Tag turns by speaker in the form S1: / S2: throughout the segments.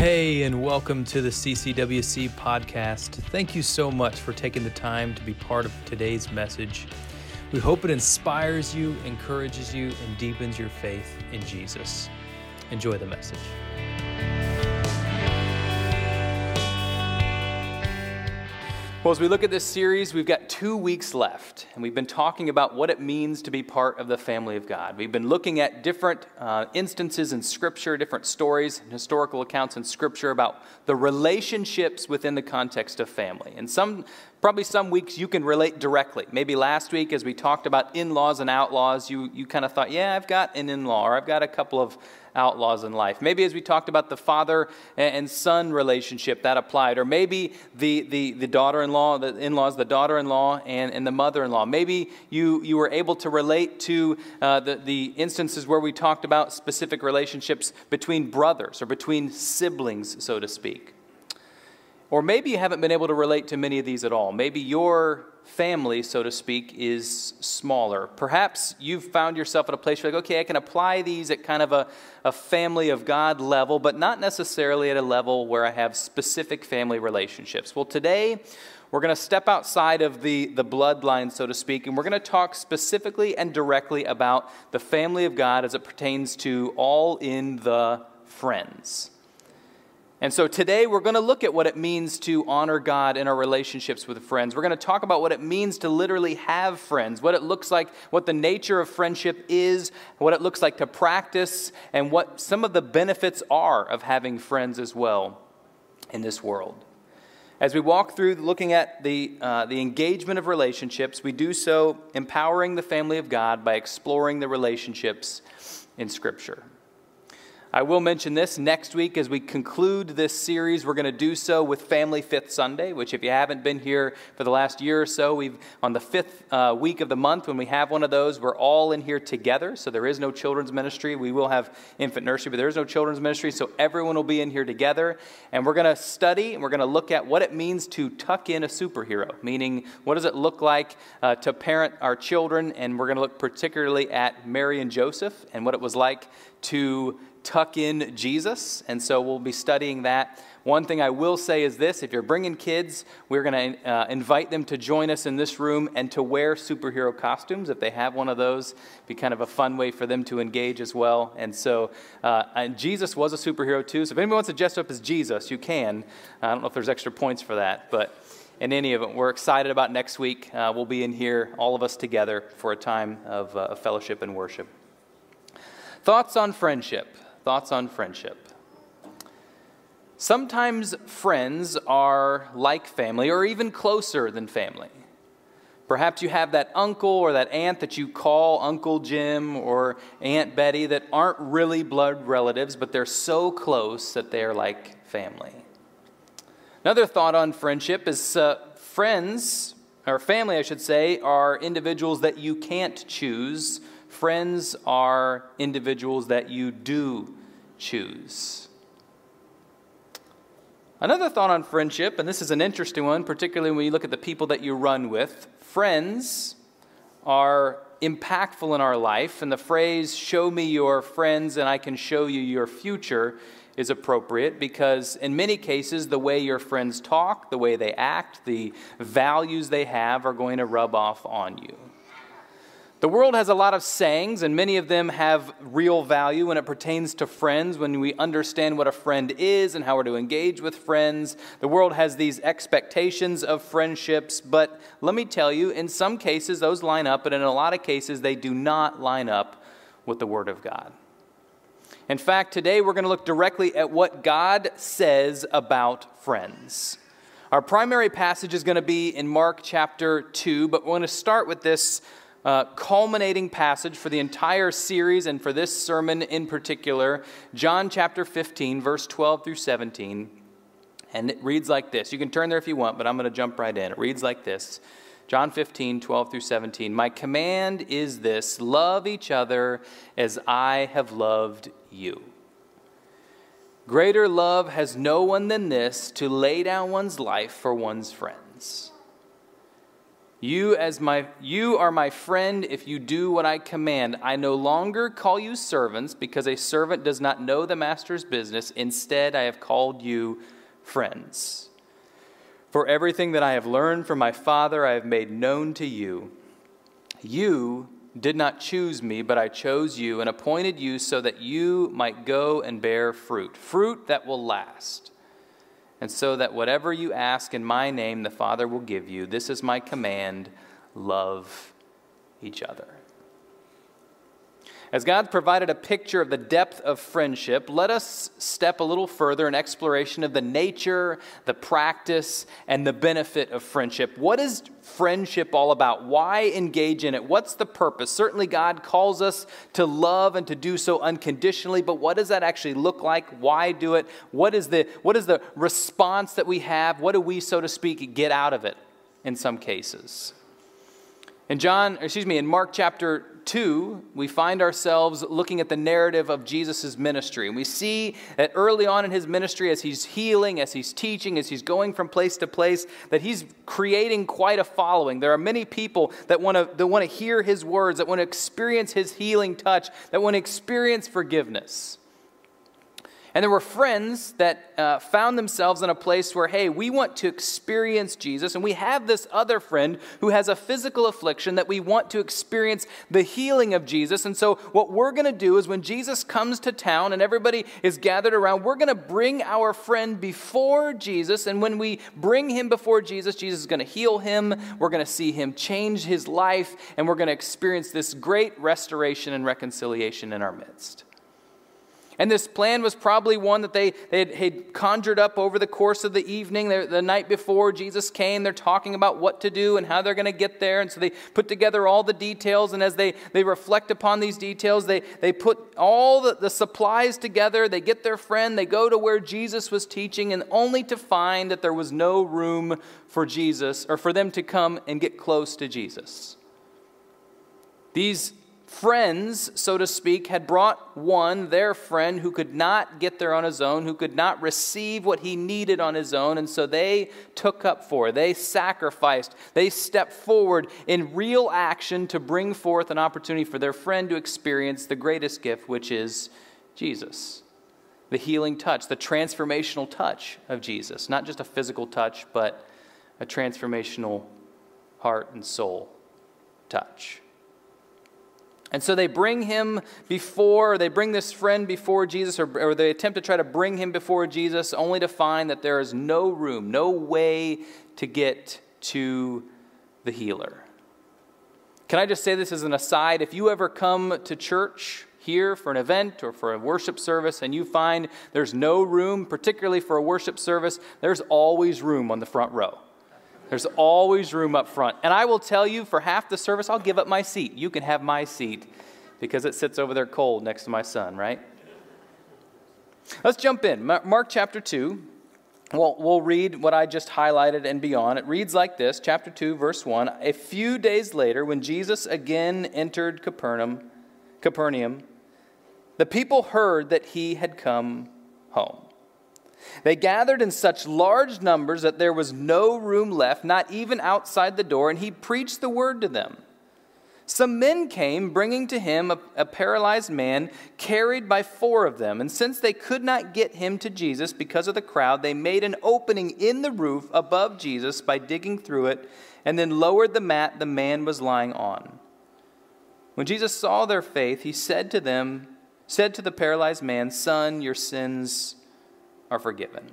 S1: Hey, and welcome to the CCWC podcast. Thank you so much for taking the time to be part of today's message. We hope it inspires you, encourages you, and deepens your faith in Jesus. Enjoy the message. Well, as we look at this series, we've got two weeks left, and we've been talking about what it means to be part of the family of God. We've been looking at different uh, instances in Scripture, different stories and historical accounts in Scripture about the relationships within the context of family. And some, probably some weeks you can relate directly. Maybe last week, as we talked about in laws and outlaws, you, you kind of thought, yeah, I've got an in law, or I've got a couple of outlaws in life. Maybe as we talked about the father and son relationship, that applied. Or maybe the, the, the daughter in law, the in laws, the daughter in law, and, and the mother in law. Maybe you, you were able to relate to uh, the, the instances where we talked about specific relationships between brothers or between siblings, so to speak. Or maybe you haven't been able to relate to many of these at all. Maybe your family, so to speak, is smaller. Perhaps you've found yourself at a place where, like, okay, I can apply these at kind of a, a family of God level, but not necessarily at a level where I have specific family relationships. Well, today, we're going to step outside of the, the bloodline, so to speak, and we're going to talk specifically and directly about the family of God as it pertains to all in the friends. And so today we're going to look at what it means to honor God in our relationships with friends. We're going to talk about what it means to literally have friends, what it looks like, what the nature of friendship is, what it looks like to practice, and what some of the benefits are of having friends as well in this world. As we walk through looking at the, uh, the engagement of relationships, we do so empowering the family of God by exploring the relationships in Scripture. I will mention this next week as we conclude this series. We're going to do so with Family Fifth Sunday, which, if you haven't been here for the last year or so, we've on the fifth uh, week of the month when we have one of those, we're all in here together. So there is no children's ministry. We will have infant nursery, but there is no children's ministry. So everyone will be in here together, and we're going to study and we're going to look at what it means to tuck in a superhero, meaning what does it look like uh, to parent our children, and we're going to look particularly at Mary and Joseph and what it was like to tuck in Jesus, and so we'll be studying that. One thing I will say is this if you're bringing kids, we're going to uh, invite them to join us in this room and to wear superhero costumes. If they have one of those, be kind of a fun way for them to engage as well. And so, uh, and Jesus was a superhero too. So if anyone wants to dress up as Jesus, you can. I don't know if there's extra points for that, but in any event, we're excited about next week. Uh, we'll be in here, all of us together, for a time of uh, fellowship and worship. Thoughts on friendship. Thoughts on friendship. Sometimes friends are like family or even closer than family. Perhaps you have that uncle or that aunt that you call Uncle Jim or Aunt Betty that aren't really blood relatives, but they're so close that they're like family. Another thought on friendship is uh, friends, or family, I should say, are individuals that you can't choose Friends are individuals that you do choose. Another thought on friendship, and this is an interesting one, particularly when you look at the people that you run with. Friends are impactful in our life, and the phrase, show me your friends and I can show you your future, is appropriate because, in many cases, the way your friends talk, the way they act, the values they have are going to rub off on you. The world has a lot of sayings, and many of them have real value when it pertains to friends, when we understand what a friend is and how we're to engage with friends. The world has these expectations of friendships, but let me tell you, in some cases those line up, but in a lot of cases they do not line up with the Word of God. In fact, today we're going to look directly at what God says about friends. Our primary passage is going to be in Mark chapter 2, but we're going to start with this uh, culminating passage for the entire series and for this sermon in particular, John chapter 15, verse 12 through 17. And it reads like this. You can turn there if you want, but I'm going to jump right in. It reads like this John 15, 12 through 17. My command is this love each other as I have loved you. Greater love has no one than this to lay down one's life for one's friends. You as my you are my friend if you do what I command. I no longer call you servants because a servant does not know the master's business. Instead, I have called you friends. For everything that I have learned from my Father, I have made known to you. You did not choose me, but I chose you and appointed you so that you might go and bear fruit, fruit that will last. And so that whatever you ask in my name, the Father will give you. This is my command love each other. As God provided a picture of the depth of friendship, let us step a little further in exploration of the nature, the practice, and the benefit of friendship. What is friendship all about? Why engage in it? What's the purpose? Certainly, God calls us to love and to do so unconditionally, but what does that actually look like? Why do it? What is the, what is the response that we have? What do we, so to speak, get out of it in some cases? In John, excuse me, in Mark chapter 2, we find ourselves looking at the narrative of Jesus' ministry. And we see that early on in his ministry, as he's healing, as he's teaching, as he's going from place to place, that he's creating quite a following. There are many people that want to, that want to hear his words, that want to experience his healing touch, that want to experience forgiveness. And there were friends that uh, found themselves in a place where, hey, we want to experience Jesus, and we have this other friend who has a physical affliction that we want to experience the healing of Jesus. And so, what we're going to do is when Jesus comes to town and everybody is gathered around, we're going to bring our friend before Jesus. And when we bring him before Jesus, Jesus is going to heal him. We're going to see him change his life, and we're going to experience this great restoration and reconciliation in our midst. And this plan was probably one that they, they had, had conjured up over the course of the evening. The, the night before Jesus came, they're talking about what to do and how they're going to get there. And so they put together all the details. And as they, they reflect upon these details, they, they put all the, the supplies together. They get their friend. They go to where Jesus was teaching, and only to find that there was no room for Jesus or for them to come and get close to Jesus. These friends, so to speak, had brought one, their friend, who could not get there on his own, who could not receive what he needed on his own, and so they took up for. They sacrificed. They stepped forward in real action to bring forth an opportunity for their friend to experience the greatest gift, which is Jesus. The healing touch, the transformational touch of Jesus. Not just a physical touch, but a transformational heart and soul touch. And so they bring him before, they bring this friend before Jesus, or, or, they attempt to try to bring him before Jesus, only to find that there is no room, no way to get to the healer. Can I just say this as an aside? If you ever come to church here for an event or for a worship service and you find there's no room, particularly for a worship service, there's always room on the front row. There's always room up front. And I will tell you, for half the service, I'll give up my seat. You can have my seat because it sits over there cold next to my son, right? Let's jump in. Mark chapter 2. Well, we'll read what I just highlighted and beyond. It reads like this chapter 2, verse 1. A few days later, when Jesus again entered Capernaum, Capernaum, the people heard that he had come home. They gathered in such large numbers that there was no room left, not even outside the door, and he preached the word to them. Some men came, bringing to him a, a, paralyzed man, carried by four of them. And since they could not get him to Jesus because of the crowd, they made an opening in the roof above Jesus by digging through it, and then lowered the mat the man was lying on. When Jesus saw their faith, he said to them, said to the paralyzed man, Son, your sins are forgiven.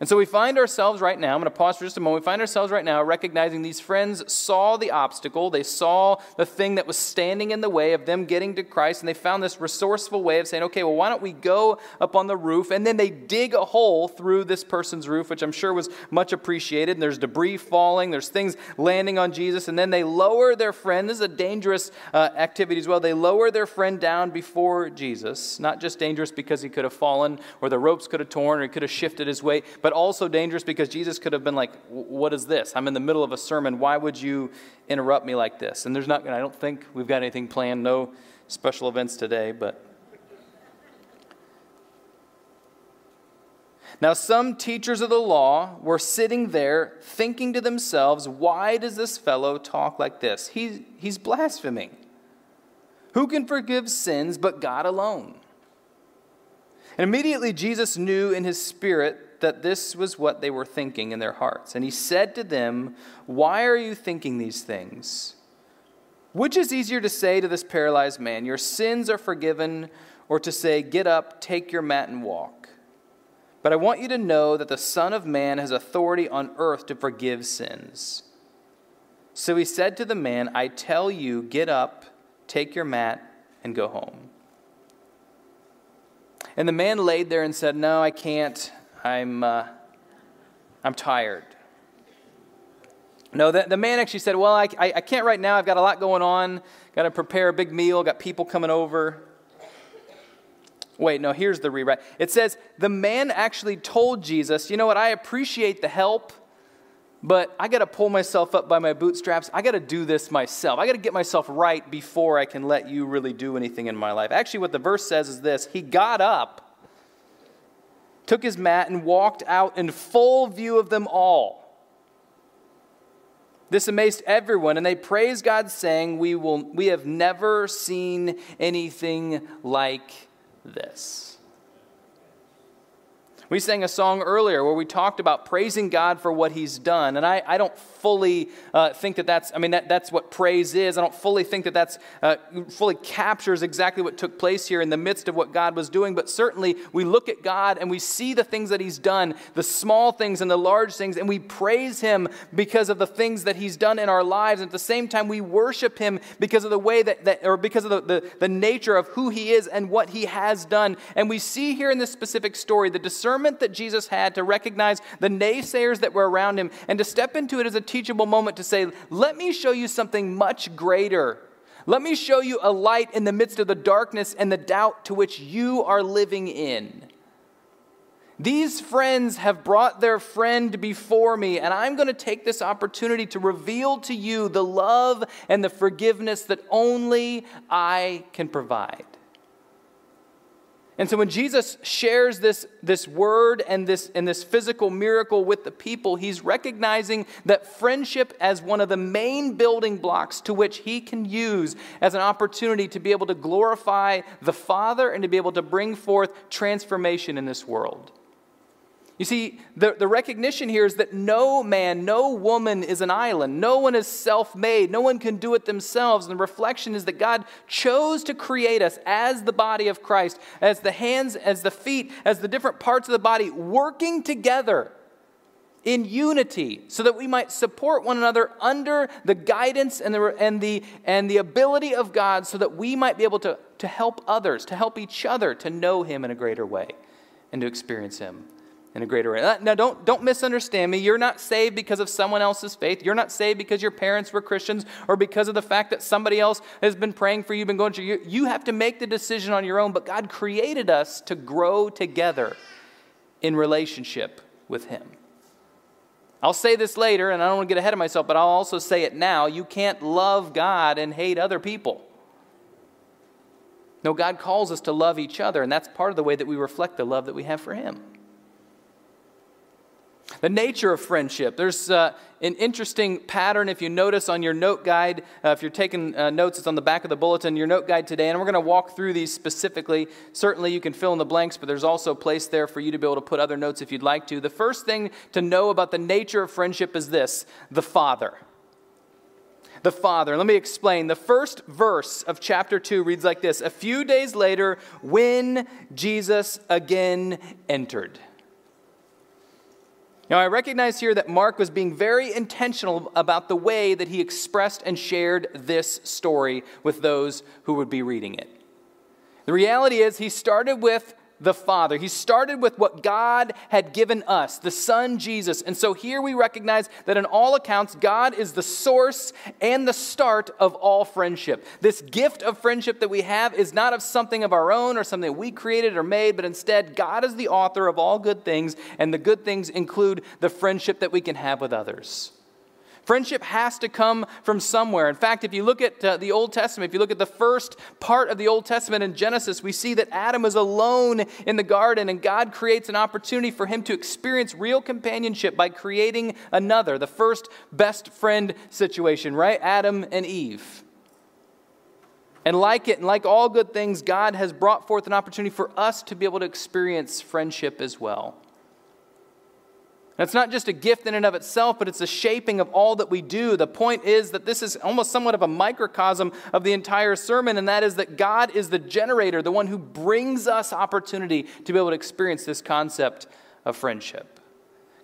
S1: And so we find ourselves right now, I'm going to pause for just a moment. We find ourselves right now recognizing these friends saw the obstacle. They saw the thing that was standing in the way of them getting to Christ, and they found this resourceful way of saying, okay, well, why don't we go up on the roof? And then they dig a hole through this person's roof, which I'm sure was much appreciated. And there's debris falling, there's things landing on Jesus, and then they lower their friend. This is a dangerous uh, activity as well. They lower their friend down before Jesus. Not just dangerous because he could have fallen, or the ropes could have torn, or he could have shifted his weight, but but also dangerous because Jesus could have been like, What is this? I'm in the middle of a sermon. Why would you interrupt me like this? And there's not, and I don't think we've got anything planned, no special events today, but. Now, some teachers of the law were sitting there thinking to themselves, Why does this fellow talk like this? He, he's blaspheming. Who can forgive sins but God alone? And immediately Jesus knew in his spirit that this was what they were thinking in their hearts. And he said to them, Why are you thinking these things? Which is easier to say to this paralyzed man, Your sins are forgiven, or to say, Get up, take your mat, and walk? But I want you to know that the Son of Man has authority on earth to forgive sins. So he said to the man, I tell you, get up, take your mat, and go home. And the man laid there and said, No, I can't. I'm, uh, I'm tired. No, the, the man actually said, Well, I, I, I can't right now. I've got a lot going on. Got to prepare a big meal, got people coming over. Wait, no, here's the rewrite. It says, the man actually told Jesus, you know what, I appreciate the help, but I got to pull myself up by my bootstraps. I got to do this myself. I got to get myself right before I can let you really do anything in my life. Actually, what the verse says is this He got up, took his mat, and walked out in full view of them all. This amazed everyone, and they praised God, saying, We, will, we have never seen anything like this. We sang a song earlier where we talked about praising God for what He's done. And I, I don't fully uh, think that that's, I mean, that, that's what praise is. I don't fully think that that's uh, fully captures exactly what took place here in the midst of what God was doing. But certainly we look at God and we see the things that He's done, the small things and the large things, and we praise Him because of the things that He's done in our lives. And at the same time, we worship Him because of the way that, that or because of the, the, the nature of who He is and what He has done. And we see here in this specific story the discernment discernment that Jesus had to recognize the naysayers that were around him and to step into it as a teachable moment to say, Let me show you something much greater. Let me show you a light in the midst of the darkness and the doubt to which you are living in. These friends have brought their friend before me, and I'm going to take this opportunity to reveal to you the love and the forgiveness that only I can provide. And so when Jesus shares this, this word and this, and this physical miracle with the people, he's recognizing that friendship as one of the main building blocks to which he can use as an opportunity to be able to glorify the Father and to be able to bring forth transformation in this world. You see, the, the recognition here is that no man, no woman is an island. No one is self made. No one can do it themselves. And the reflection is that God chose to create us as the body of Christ, as the hands, as the feet, as the different parts of the body, working together in unity so that we might support one another under the guidance and the, and the, and the ability of God so that we might be able to, to help others, to help each other to know Him in a greater way and to experience Him in a greater way. Uh, now, don't, don't misunderstand me. You're not saved because of someone else's faith. You're not saved because your parents were Christians or because of the fact that somebody else has been praying for you, been going through you. You have to make the decision on your own, but God created us to grow together in relationship with Him. I'll say this later, and I don't want to get ahead of myself, but I'll also say it now. You can't love God and hate other people. No, God calls us to love each other, and that's part of the way that we reflect the love that we have for Him. The nature of friendship. There's uh, an interesting pattern if you notice on your note guide. Uh, if you're taking uh, notes, it's on the back of the bulletin, your note guide today. And we're going to walk through these specifically. Certainly, you can fill in the blanks, but there's also a place there for you to be able to put other notes if you'd like to. The first thing to know about the nature of friendship is this the Father. The Father. Let me explain. The first verse of chapter 2 reads like this A few days later, when Jesus again entered. Now, I recognize here that Mark was being very intentional about the way that he expressed and shared this story with those who would be reading it. The reality is, he started with the Father. He started with what God had given us, the Son Jesus. And so here we recognize that in all accounts, God is the source and the start of all friendship. This gift of friendship that we have is not of something of our own or something we created or made, but instead, God is the author of all good things, and the good things include the friendship that we can have with others. Friendship has to come from somewhere. In fact, if you look at uh, the Old Testament, if you look at the first part of the Old Testament in Genesis, we see that Adam is alone in the garden, and God creates an opportunity for him to experience real companionship by creating another, the first best friend situation, right? Adam and Eve. And like it, and like all good things, God has brought forth an opportunity for us to be able to experience friendship as well. It's not just a gift in and of itself, but it's a shaping of all that we do. The point is that this is almost somewhat of a microcosm of the entire sermon, and that is that God is the generator, the one who brings us opportunity to be able to experience this concept of friendship.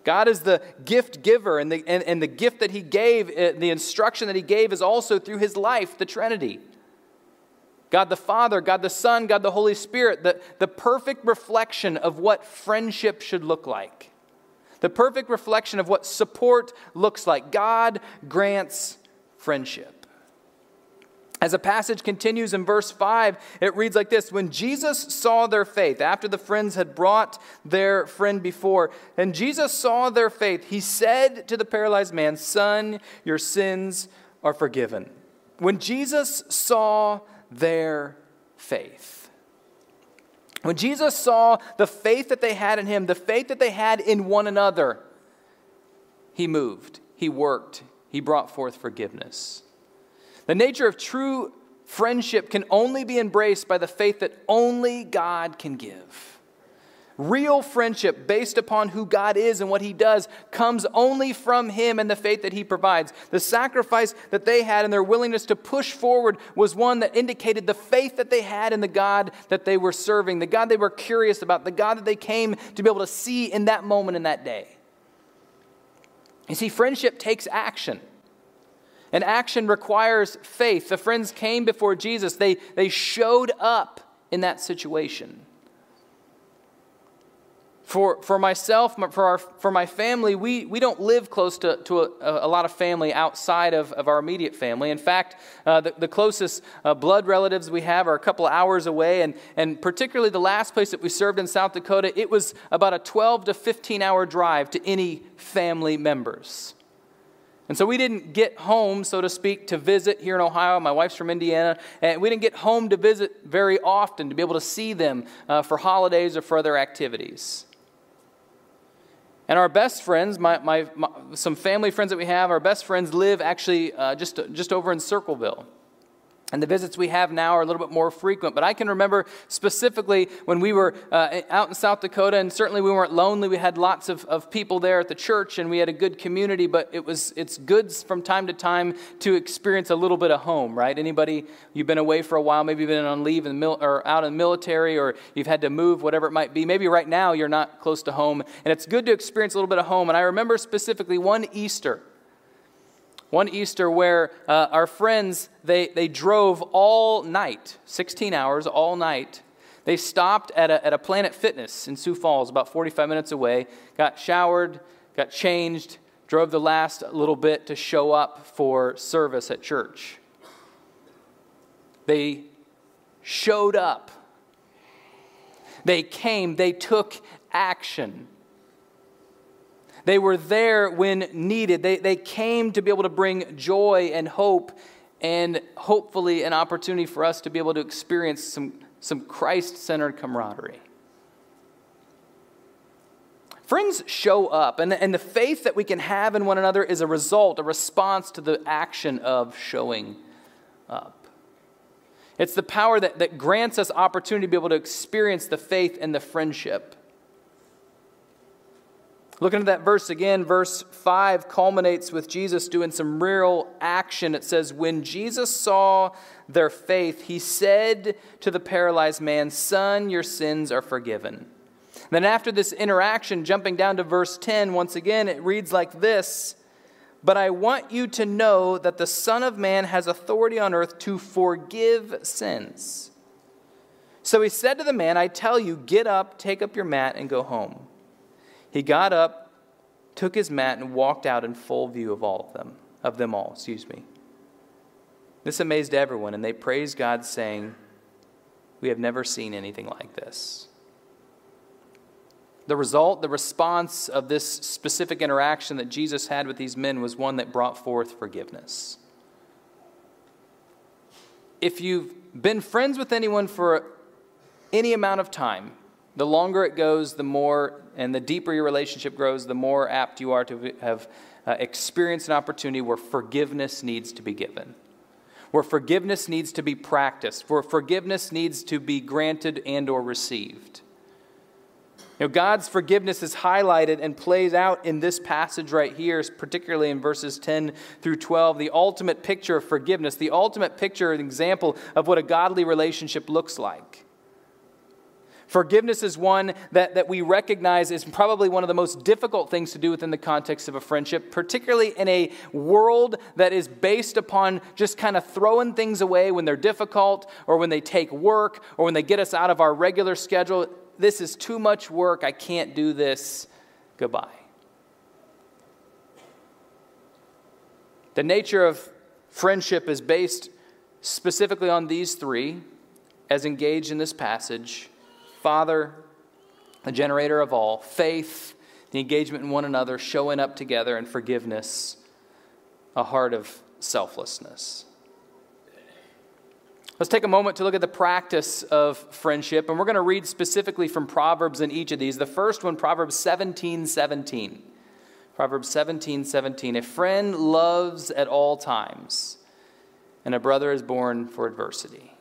S1: God is the gift giver, and the, and, and the gift that He gave, uh, the instruction that He gave, is also through His life, the Trinity. God the Father, God the Son, God the Holy Spirit, the, the perfect reflection of what friendship should look like the perfect reflection of what support looks like. God grants friendship. As the passage continues in verse 5, it reads like this When Jesus saw their faith, after the friends had brought their friend before, and Jesus saw their faith, he said to the paralyzed man, Son, your sins are forgiven. When Jesus saw their faith, when Jesus saw the faith that they had in him, the faith that they had in one another, he moved, he worked, he brought forth forgiveness. The nature of true friendship can only be embraced by the faith that only God can give. Real friendship based upon who God is and what He does comes only from Him and the faith that He provides. The sacrifice that they had and their willingness to push forward was one that indicated the faith that they had in the God that they were serving, the God they were curious about, the God that they came to be able to see in that moment in that day. You see, friendship takes action. And action requires faith. The friends came before Jesus, they, they showed up in that situation. For, for myself, for, our, for my family, we, we don't live close to, to a, a lot of family outside of, of our immediate family. In fact, uh, the, the closest uh, blood relatives we have are a couple hours away, and, and particularly the last place that we served in South Dakota, it was about a 12 to 15 hour drive to any family members. And so we didn't get home, so to speak, to visit here in Ohio. My wife's from Indiana. And we didn't get home to visit very often to be able to see them uh, for holidays or for other activities. And our best friends, my, my, my, some family friends that we have, our best friends live actually uh, just, just over in Circleville. And the visits we have now are a little bit more frequent. But I can remember specifically when we were uh, out in South Dakota, and certainly we weren't lonely. We had lots of, of people there at the church, and we had a good community. But it was it's good from time to time to experience a little bit of home, right? Anybody you've been away for a while, maybe you've been on leave in mil- or out in the military, or you've had to move, whatever it might be. Maybe right now you're not close to home, and it's good to experience a little bit of home. And I remember specifically one Easter one Easter where uh, our friends, they, they drove all night, 16 hours, all night. They stopped at a, at a Planet Fitness in Sioux Falls, about 45 minutes away, got showered, got changed, drove the last little bit to show up for service at church. They showed up. They came, they took action. They were there when needed. They, they came to be able to bring joy and hope and hopefully an opportunity for us to be able to experience some, some Christ centered camaraderie. Friends show up, and, and the faith that we can have in one another is a result, a response to the action of showing up. It's the power that, that grants us opportunity to be able to experience the faith and the friendship. Looking at that verse again, verse 5 culminates with Jesus doing some real action. It says, When Jesus saw their faith, he said to the paralyzed man, Son, your sins are forgiven. then, after this interaction, jumping down to verse 10, once again, it reads like this But I want you to know that the Son of Man has authority on earth to forgive sins. So he said to the man, I tell you, get up, take up your mat, and go home. He got up, took his mat, and walked out in full view of all of them, of them all, excuse me. This amazed everyone, and they praised God, saying, We have never seen anything like this. The result, the response of this specific interaction that Jesus had with these men was one that brought forth forgiveness. If you've been friends with anyone for any amount of time, the longer it goes, the more and the deeper your relationship grows, the more apt you are to have uh, experienced an opportunity where forgiveness needs to be given, where forgiveness needs to be practiced, where forgiveness needs to be granted and or received. You know, God's forgiveness is highlighted and plays out in this passage right here, particularly in verses 10 through 12. The ultimate picture of forgiveness, the ultimate picture and example of what a godly relationship looks like. Forgiveness is one that, that we recognize is probably one of the most difficult things to do within the context of a friendship, particularly in a world that is based upon just kind of throwing things away when they're difficult or when they take work or when they get us out of our regular schedule. This is too much work. I can't do this. Goodbye. The nature of friendship is based specifically on these three, as engaged in this passage Father, the generator of all, faith, the engagement in one another, showing up together, and forgiveness, a heart of selflessness. Let's take a moment to look at the practice of friendship, and we're going to read specifically from Proverbs in each of these. The first one, Proverbs 17 17. Proverbs 17 17. A friend loves at all times, and a brother is born for adversity.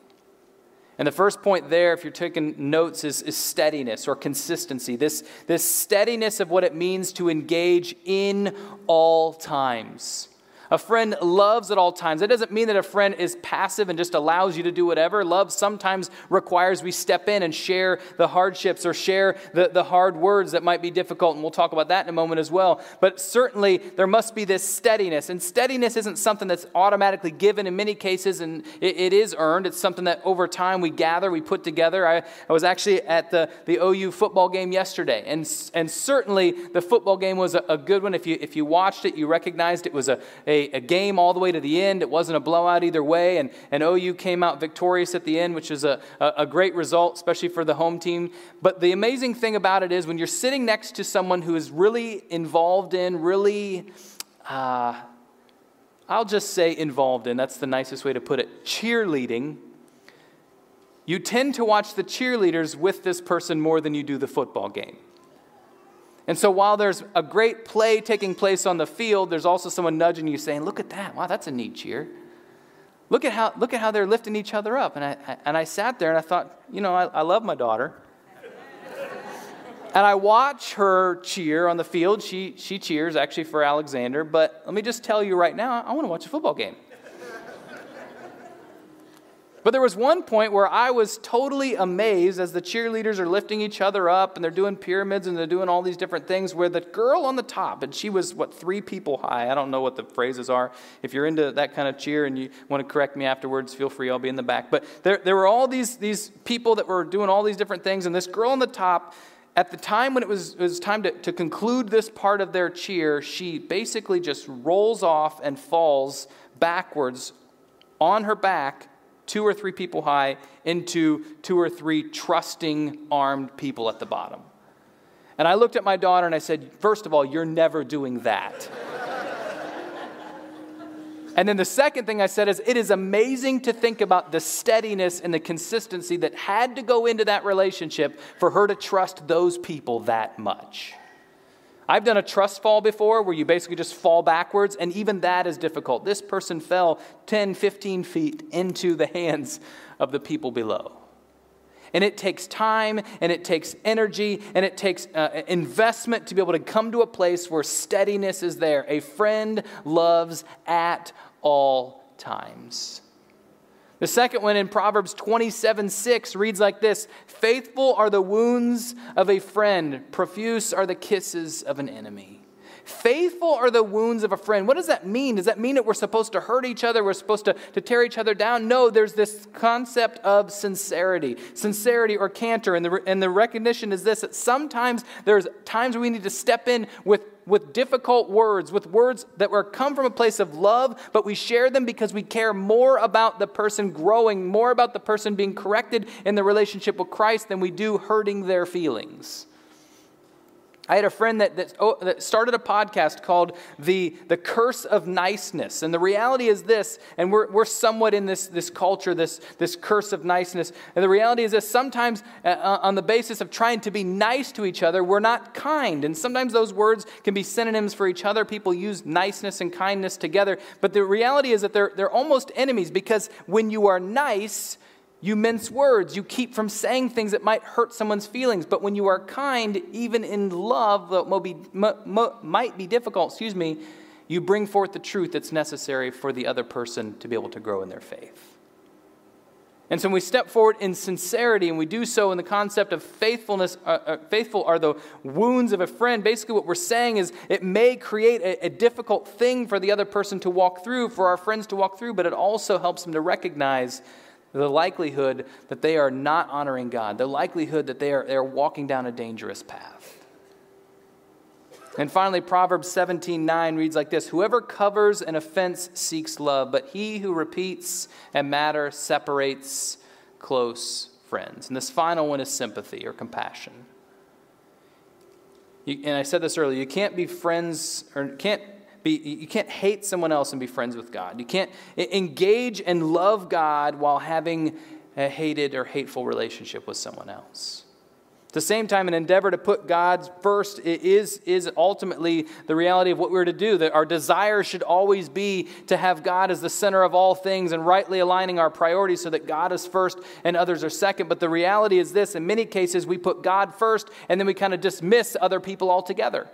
S1: And the first point there, if you're taking notes, is, is, steadiness or consistency. This, this steadiness of what it means to engage in all times. A friend loves at all times. That doesn't mean that a friend is passive and just allows you to do whatever. Love sometimes requires we step in and share the hardships or share the, the hard words that might be difficult, and we'll talk about that in a moment as well. But certainly there must be this steadiness, and steadiness isn't something that's automatically given in many cases, and it, it is earned. It's something that over time we gather, we put together. I, I was actually at the, the OU football game yesterday, and, and certainly the football game was a, a good one. If you, if you watched it, you recognized it was a, a a, game all the way to the end. It wasn't a blowout either way, and, and OU came out victorious at the end, which is a, a, a great result, especially for the home team. But the amazing thing about it is when you're sitting next to someone who is really involved in, really, uh, I'll just say involved in, that's the nicest way to put it, cheerleading. You tend to watch the cheerleaders with this person more than you do the football game. And so while there's a great play taking place on the field, there's also someone nudging you saying, Look at that. Wow, that's a neat cheer. Look at how, look at how they're lifting each other up. And I, and I sat there and I thought, You know, I, I love my daughter. and I watch her cheer on the field. She, she cheers actually for Alexander. But let me just tell you right now, I want to watch a football game. But there was one point where I was totally amazed as the cheerleaders are lifting each other up and they're doing pyramids and they're doing all these different things where the girl on the top, and she was, what, three people high. I don't know what the phrases are. If you're into that kind of cheer and you want to correct me afterwards, feel free, I'll be in the back. But there, there were all these, these people that were doing all these different things, and this girl on the top, at the time when it was, it was time to, to conclude this part of their cheer, she basically just rolls off and falls backwards on her back two or three people high, into two or three trusting armed people at the bottom. And I looked at my daughter and I said, First of all, you're never doing that. and then the second thing I said is, It is amazing to think about the steadiness and the consistency that had to go into that relationship for her to trust those people that much. I've done a trust fall before where you basically just fall backwards, and even that is difficult. This person fell 10, 15 feet into the hands of the people below. And it takes time, and it takes energy, and it takes uh, investment to be able to come to a place where steadiness is there. A friend loves at all times. The second one in Proverbs 27 6 reads like this Faithful are the wounds of a friend, profuse are the kisses of an enemy. Faithful are the wounds of a friend. What does that mean? Does that mean that we're supposed to hurt each other? We're supposed to, to tear each other down? No, there's this concept of sincerity. Sincerity or canter. And the, and the recognition is this that sometimes there's times we need to step in with with difficult words, with words that were come from a place of love, but we share them because we care more about the person growing, more about the person being corrected in the relationship with Christ than we do hurting their feelings. I had a friend that, that, oh, that, started a podcast called the, the Curse of Niceness. And the reality is this, and we're, we're somewhat in this, this culture, this, this curse of niceness. And the reality is this sometimes, uh, uh, on the basis of trying to be nice to each other, we're not kind. And sometimes those words can be synonyms for each other. People use niceness and kindness together. But the reality is that they're, they're almost enemies because when you are nice, you mince words. You keep from saying things that might hurt someone's feelings. But when you are kind, even in love, that might be difficult, excuse me, you bring forth the truth that's necessary for the other person to be able to grow in their faith. And so when we step forward in sincerity and we do so in the concept of faithfulness, uh, uh, faithful are the wounds of a friend, basically what we're saying is it may create a, a difficult thing for the other person to walk through, for our friends to walk through, but it also helps them to recognize the likelihood that they are not honoring God, the likelihood that they are, they are walking down a dangerous path. And finally, Proverbs 17 9 reads like this Whoever covers an offense seeks love, but he who repeats a matter separates close friends. And this final one is sympathy or compassion. You, and I said this earlier you can't be friends or can't be, you can't hate someone else and be friends with God. You can't engage and love God while having a hated or hateful relationship with someone else. At the same time, an endeavor to put God first is, is ultimately the reality of what we're to do. That our desire should always be to have God as the center of all things and rightly aligning our priorities so that God is first and others are second. But the reality is this in many cases, we put God first and then we kind of dismiss other people altogether.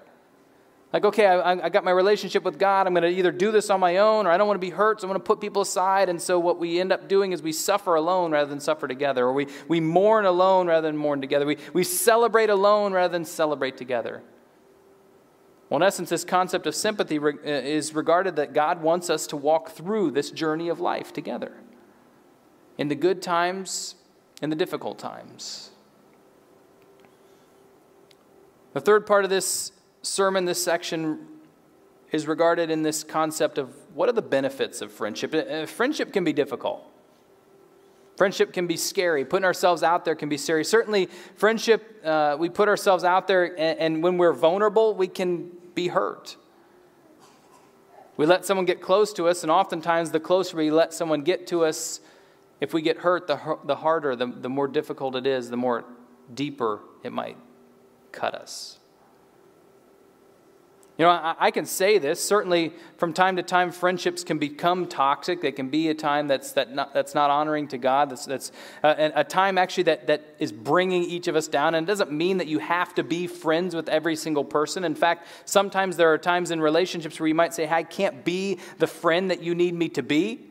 S1: Like, okay, I, I got my relationship with God. I'm going to either do this on my own or I don't want to be hurt, so I'm going to put people aside. And so, what we end up doing is we suffer alone rather than suffer together, or we, we mourn alone rather than mourn together. We, we celebrate alone rather than celebrate together. Well, in essence, this concept of sympathy uh, is regarded that God wants us to walk through this journey of life together in the good times and the difficult times. The third part of this sermon, this section is regarded in this concept of what are the benefits of friendship. Uh, friendship can be difficult. Friendship can be scary. Putting ourselves out there can be scary. Certainly, friendship, uh, we put ourselves out there, and, and when we're vulnerable, we can be hurt. We let someone get close to us, and oftentimes, the closer we let someone get to us, if we get hurt, the, the harder, the, the more difficult it is, the more deeper it might cut us. You know, I, I, can say this. Certainly, from time to time, friendships can become toxic. They can be a time that's, that not, that's not honoring to God. That's, that's uh, a time actually that, that is bringing each of us down. And it doesn't mean that you have to be friends with every single person. In fact, sometimes there are times in relationships where you might say, hey, I can't be the friend that you need me to be.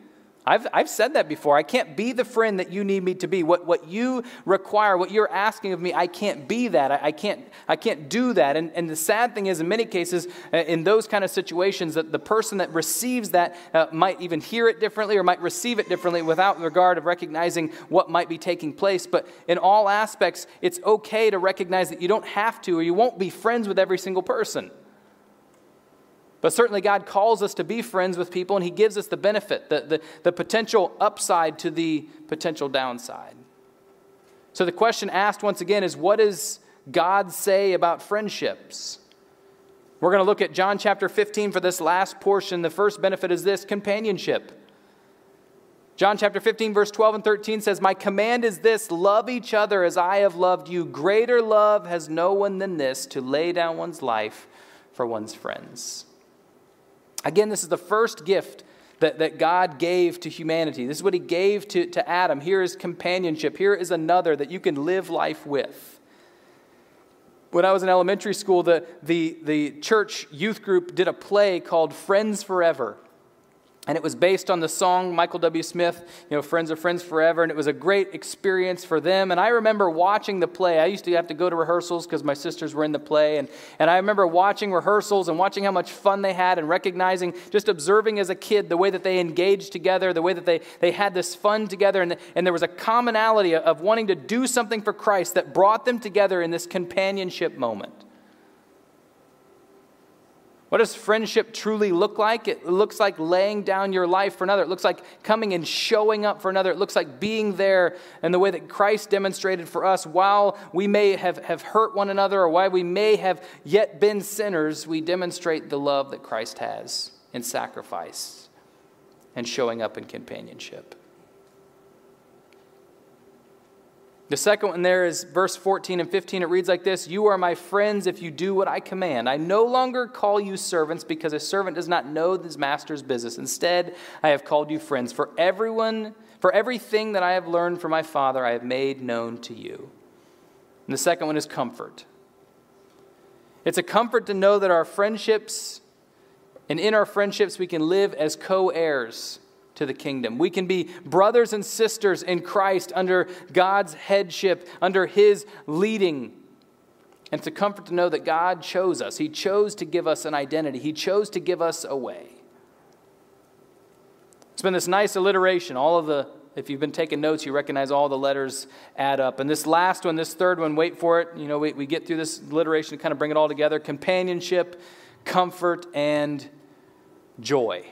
S1: I've, I've said that before. I can't be the friend that you need me to be. What, what you require, what you're asking of me, I can't be that. I, I, can't, I can't do that. And, and the sad thing is, in many cases, uh, in those kind of situations, that the person that receives that uh, might even hear it differently or might receive it differently without regard of recognizing what might be taking place. But in all aspects, it's okay to recognize that you don't have to or you won't be friends with every single person. But certainly, God calls us to be friends with people, and He gives us the benefit, the, the, the potential upside to the potential downside. So, the question asked once again is what does God say about friendships? We're going to look at John chapter 15 for this last portion. The first benefit is this companionship. John chapter 15, verse 12 and 13 says, My command is this love each other as I have loved you. Greater love has no one than this to lay down one's life for one's friends. Again, this is the first gift that, that God gave to humanity. This is what He gave to, to Adam. Here is companionship. Here is another that you can live life with. When I was in elementary school, the, the, the church youth group did a play called Friends Forever. And it was based on the song Michael W. Smith, you know, Friends are Friends Forever. And it was a great experience for them. And I remember watching the play. I used to have to go to rehearsals because my sisters were in the play. And, and I remember watching rehearsals and watching how much fun they had and recognizing, just observing as a kid, the way that they engaged together, the way that they, they had this fun together. And, and there was a commonality of wanting to do something for Christ that brought them together in this companionship moment. What does friendship truly look like? It looks like laying down your life for another. It looks like coming and showing up for another. It looks like being there in the way that Christ demonstrated for us while we may have, have hurt one another or while we may have yet been sinners, we demonstrate the love that Christ has in sacrifice and showing up in companionship. The second one there is verse 14 and 15. It reads like this You are my friends if you do what I command. I no longer call you servants because a servant does not know his master's business. Instead, I have called you friends. For everyone, for everything that I have learned from my Father, I have made known to you. And the second one is comfort. It's a comfort to know that our friendships, and in our friendships, we can live as co heirs to the kingdom. We can be brothers and sisters in Christ under God's headship, under His leading. And it's a comfort to know that God chose us. He chose to give us an identity, He chose to give us a way. It's been this nice alliteration. All of the, if you've been taking notes, you recognize all the letters add up. And this last one, this third one, wait for it. You know, we, we get through this alliteration to kind of bring it all together companionship, comfort, and joy.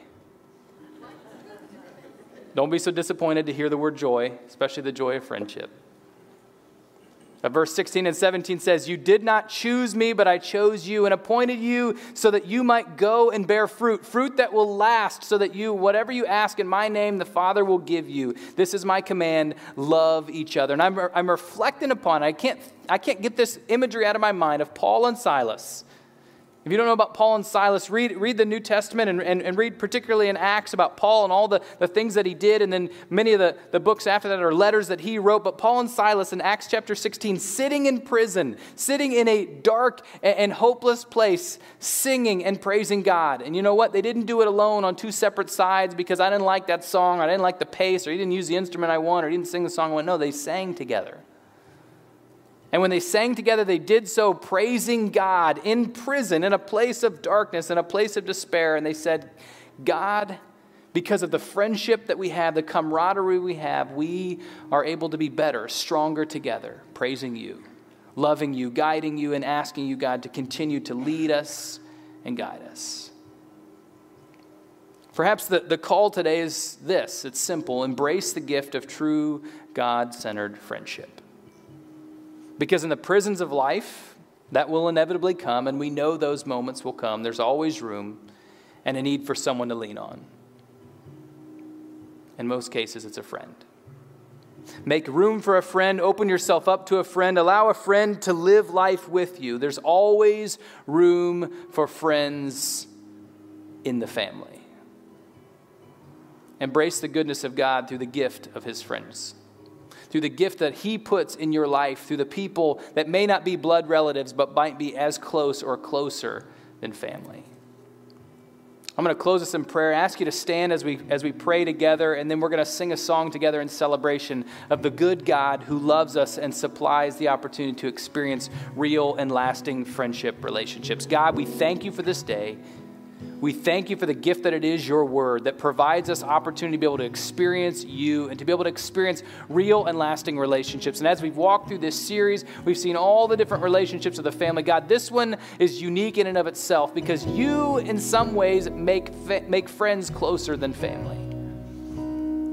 S1: Don't be so disappointed to hear the word joy, especially the joy of friendship. Uh, verse 16 and 17 says, You did not choose me, but I chose you and appointed you so that you might go and bear fruit, fruit that will last, so that you, whatever you ask in my name, the Father will give you. This is my command love each other. And I'm, I'm reflecting upon, I can't, I can't get this imagery out of my mind of Paul and Silas if you don't know about Paul and Silas, read, read the New Testament and, and, and, read particularly in Acts about Paul and all the, the things that he did. And then many of the, the books after that are letters that he wrote. But Paul and Silas in Acts chapter 16, sitting in prison, sitting in a dark and, and hopeless place, singing and praising God. And you know what? They didn't do it alone on two separate sides because I didn't like that song, or I didn't like the pace, or he didn't use the instrument I wanted, or he didn't sing the song I wanted. No, they sang together. And when they sang together, they did so praising God in prison, in a place of darkness, in a place of despair. And they said, God, because of the friendship that we have, the camaraderie we have, we are able to be better, stronger together, praising you, loving you, guiding you, and asking you, God, to continue to lead us and guide us. Perhaps the, the call today is this it's simple embrace the gift of true God centered friendship. Because in the prisons of life, that will inevitably come, and we know those moments will come. There's always room and a need for someone to lean on. In most cases, it's a friend. Make room for a friend, open yourself up to a friend, allow a friend to live life with you. There's always room for friends in the family. Embrace the goodness of God through the gift of his friends through the gift that He puts in your life, through the people that may not be blood relatives, but might be as close or closer than family. I'm going to close this in prayer. Ask you to stand as we, as we pray together, and then we're going to sing a song together in celebration of the good God who loves us and supplies the opportunity to experience real and lasting friendship relationships. God, we thank you for this day. We thank you for the gift that it is your word that provides us opportunity to be able to experience you and to be able to experience real and lasting relationships. And as we've walked through this series, we've seen all the different relationships of the family. God, this one is unique in and of itself because you, in some ways, make, make friends closer than family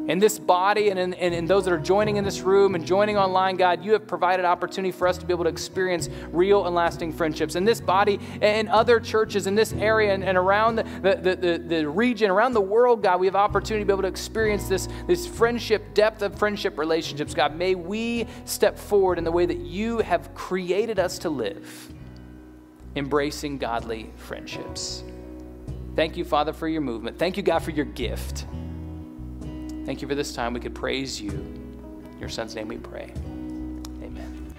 S1: in this body and in, in those that are joining in this room and joining online, God, you have provided opportunity for us to be able to experience real and lasting friendships. In this body and other churches in this area and, and around the, the, the, the, region, around the world, God, we have opportunity to be able to experience this, this friendship, depth of friendship relationships. God, may we step forward in the way that you have created us to live, embracing godly friendships. Thank you, Father, for your movement. Thank you, God, for your gift. Thank you for this time we could praise you. In your son's name we pray. Amen.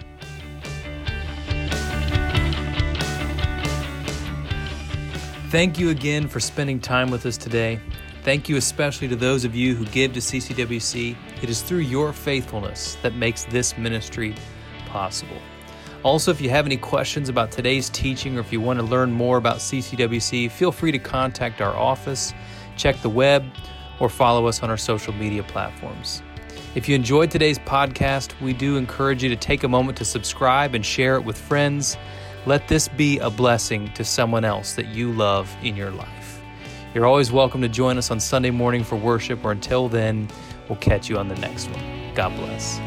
S2: Thank you again for spending time with us today. Thank you especially to those of you who give to CCWC. It is through your faithfulness that makes this ministry possible. Also, if you have any questions about today's teaching or if you want to learn more about CCWC, feel free to contact our office, check the web, or follow us on our social media platforms. If you enjoyed today's podcast, we do encourage you to take a moment to subscribe and share it with friends. Let this be a blessing to someone else that you love in your life. You're always welcome to join us on Sunday morning for worship, or until then, we'll catch you on the next one. God bless.